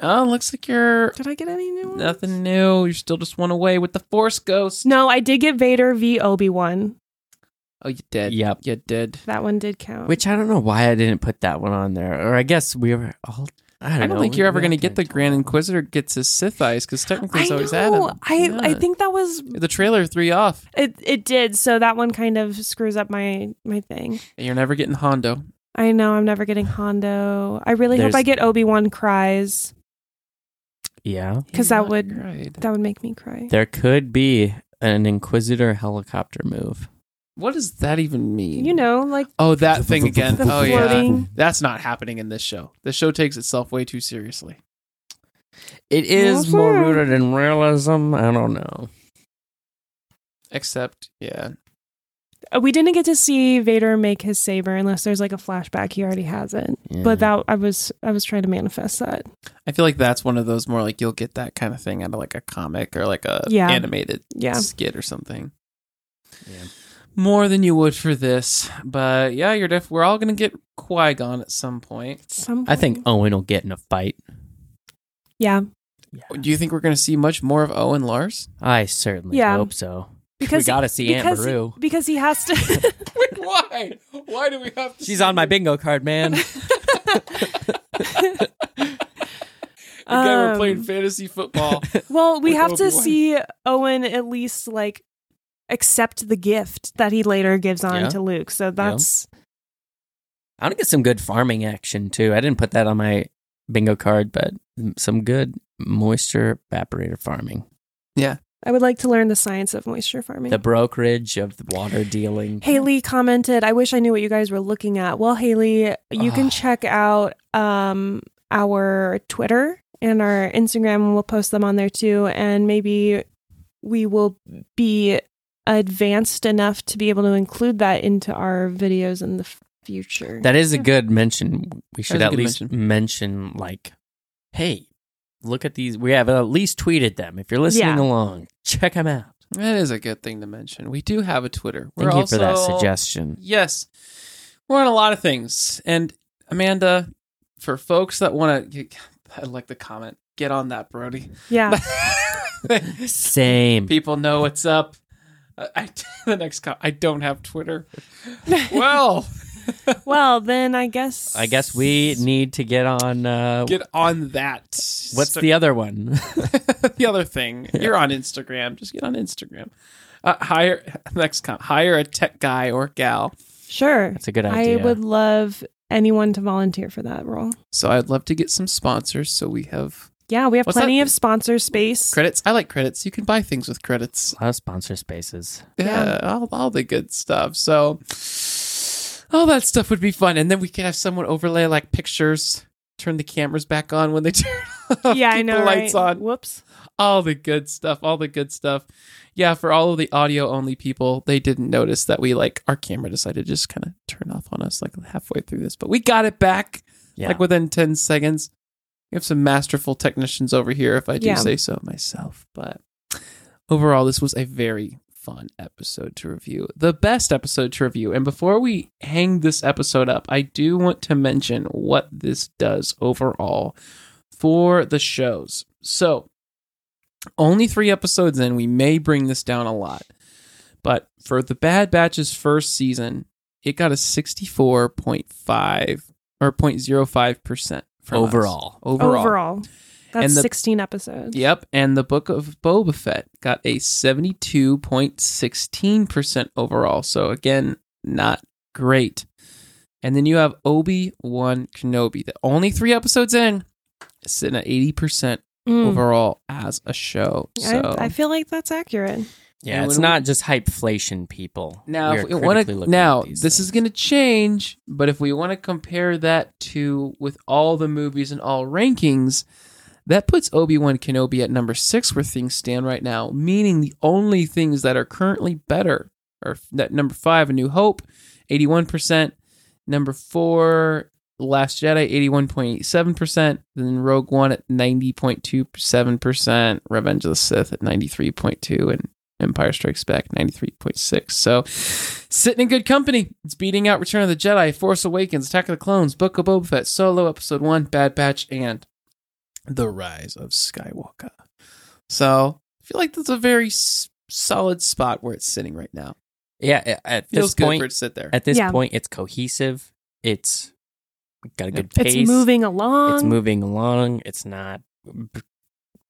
Oh, looks like you're Did I get any new ones? nothing new. You're still just one away with the Force Ghost. No, I did get Vader v Obi Wan. Oh, you did. Yep. You did. That one did count. Which I don't know why I didn't put that one on there, or I guess we were all. I don't, I don't know, think you're ever going to get the kinda Grand. Inquisitor gets his Sith eyes because technically I he's always know. had him. I I think that was the trailer three off. it. It did. So that one kind of screws up my my thing. And you're never getting Hondo. I know I'm never getting Hondo. I really hope I get Obi Wan cries Yeah, because that would right. that would make me cry. there could be an Inquisitor helicopter move. What does that even mean? You know, like Oh, that thing again. the oh, yeah. That's not happening in this show. The show takes itself way too seriously. It is Well, more sure. rooted in realism. I don't know. Except, yeah. Uh, we didn't get to see Vader make his saber unless there's like a flashback. He already has it. Yeah. But that I was I was trying to manifest that. I feel like that's one of those more like you'll get that kind of thing out of like a comic or like a Yeah. animated Yeah. skit or something. Yeah. More than you would for this. But yeah, you're def- we're all going to get Qui Gon at some point. Some I think. Owen will get in a fight. yeah Do you think we're going to see much more of Owen Lars? I certainly Yeah. hope so. because we got to see Aunt because Beru. because he has to. Wait, why? Why do we have to? She's on my bingo card, man. Again, we're Um, playing fantasy football. Well, we have to Obi-Wan. see Owen at least like accept the gift that he later gives on Yeah. to Luke. So that's I want to get some good farming action too. I didn't put that on my bingo card, but some good moisture evaporator farming. Yeah. I would like to learn the science of moisture farming. The brokerage of the water dealing. Haley commented, I wish I knew what you guys were looking at. Well, Haley, you can check out um, our Twitter and our Instagram. We'll post them on there too. And maybe we will be advanced enough to be able to include that into our videos in the future. That is a good mention. We should That is a at least mention. mention. like, hey, look at these. We have at least tweeted them. If you're listening Yeah. along, check them out. that is a good thing to mention. We do have a Twitter. Thank We're you for that suggestion. Yes. We're on a lot of things. And Amanda, for folks that want to, I like the comment, get on that, Brody. yeah. Same. People know what's up. I, I the next com- I don't have Twitter. well, well, then I guess. I guess we need to get on. Uh, get on that. what's So- the other one? the other thing? You're on Instagram. Just get on Instagram. Uh, hire next com- hire a tech guy or gal. Sure. That's a good idea. I would love anyone to volunteer for that role. So I'd love to get some sponsors. So we have Yeah, we have What's plenty that? of sponsor space. credits. I like credits. You can buy things with credits. A lot of sponsor spaces. Yeah, all, all the good stuff. So all that stuff would be fun. And then we could have someone overlay like pictures, turn the cameras back on when they turn off, yeah, I know. the lights right? on. Whoops. All the good stuff. All the good stuff. Yeah, for all of the audio only people, they didn't notice that we like our camera decided to just kind of turn off on us like halfway through this, but we got it back Yeah. like within 10 seconds. We have some masterful technicians over here, if I do Yeah. say so myself. But overall, this was a very fun episode to review. The best episode to review. And before we hang this episode up, I do want to mention what this does overall for the shows. So, only three episodes in, we may bring this down a lot. But for the Bad Batch's first season, it got a 64.5 or 0.05% from us. Overall. Overall. Overall. That's And the- 16 episodes. Yep. And the Book of Boba Fett got a 72.16% overall. So again, not great. And then you have Obi Wan Kenobi, the only three episodes in, sitting at 80% Mm. overall as a show. So I, I feel like that's accurate. Yeah, And it's when we- not just hypeflation, people. Now, We if we want to, now this is going to change, but if we want to compare that to with all the movies and all rankings, that puts Obi Wan Kenobi at number six where things stand right now. Meaning the only things that are currently better are that number five, A New Hope, eighty-one percent. Number four, Last Jedi, eighty-one point eight seven percent. Then Rogue One at ninety point two seven percent. Revenge of the Sith at ninety-three point two, and Empire Strikes Back 93.6. So, sitting in good company. It's beating out Return of the Jedi, Force Awakens, Attack of the Clones, Book of Boba Fett, Solo, Episode 1, Bad Batch, and The Rise of Skywalker. So, I feel like that's a very s- solid spot where it's sitting right now. yeah. a- At Feels this good point, for it to sit there. at this Yeah. point, it's cohesive. It's got a good It's pace. It's moving along. It's moving along. It's not.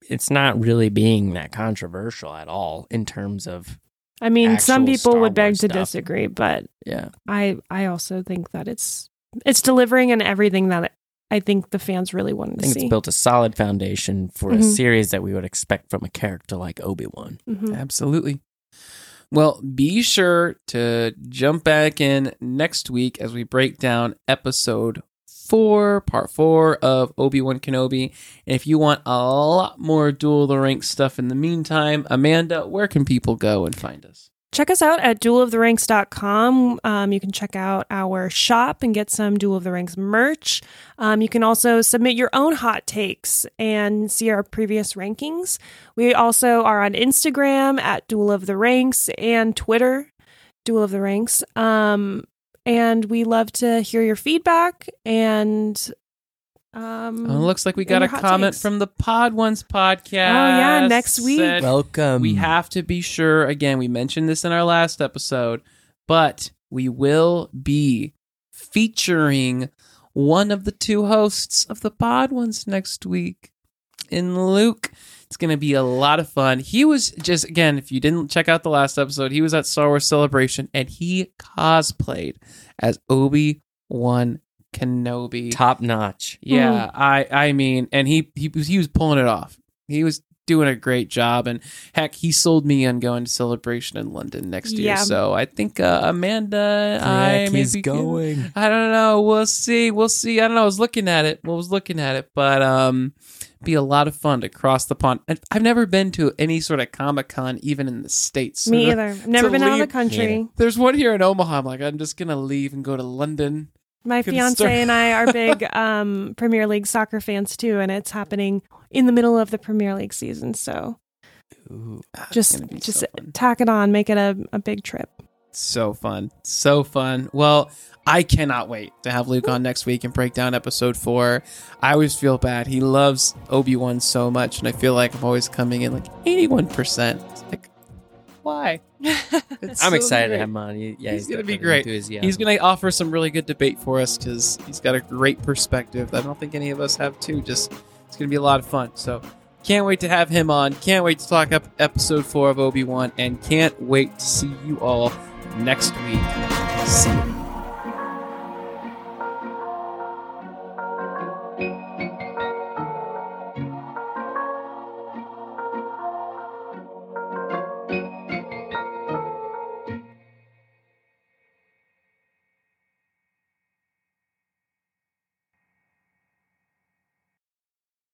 It's not really being that controversial at all in terms of I mean, some people Star would beg Wars to stuff. disagree, but yeah. I I also think that it's it's delivering and everything that I think the fans really wanted I to think see. it's built a solid foundation for a Mhm. series that we would expect from a character like Obi Wan. Mhm. Absolutely. Well, be sure to jump back in next week as we break down episode four, part four of Obi Wan Kenobi. And if you want a lot more Duel of the Ranks stuff in the meantime, Amanda, where can people go and find us? Check us out at dueloftheranks.com. Um, you can check out our shop and get some Duel of the Ranks merch. Um, you can also submit your own hot takes and see our previous rankings. We also are on Instagram at Duel of the Ranks and Twitter, Duel of the Ranks. Um, and we love to hear your feedback and um, Oh, it looks like we got a comment takes. from the Pod Ones podcast. Oh, yeah, next week. Welcome. we have to be sure again we mentioned this in our last episode but we will be featuring one of the two hosts of the pod ones next week in luke it's going to be a lot of fun he was just again if you didn't check out the last episode he was at star wars celebration and he cosplayed as obi-wan kenobi top notch. yeah, I I mean, and he he was he was pulling it off. He was doing a great job, and heck, he sold me on going to celebration in London next year. So I think uh, Amanda, I he's maybe can- going. I don't know. We'll see. We'll see. I don't know. I was looking at it. Well, I was looking at it, but um, be a lot of fun to cross the pond. And I've never been to any sort of Comic Con, even in the states. Me So either. I've never to been out of the leave- country. There's one here in Omaha. I'm like, I'm just gonna leave and go to London. My Good fiance start. and I are big um, Premier League soccer fans too, and it's happening in the middle of the Premier League season. So Ooh. Just just so tack it on, make it a, a big trip. So fun. So fun. Well, I cannot wait to have Luke on next week and break down episode four. I always feel bad. He loves Obi Wan so much, and I feel like I'm always coming in like 81%. It's like, why? It's I'm so excited great. to have him on. He- Yeah, He's gonna be great. enthusiastic. He's going to offer some really good debate for us because he's got a great perspective. that I don't think any of us have too. Just it's going to be a lot of fun. So can't wait to have him on. Can't wait to talk up episode four of Obi Wan, and can't wait to see you all next week. See you.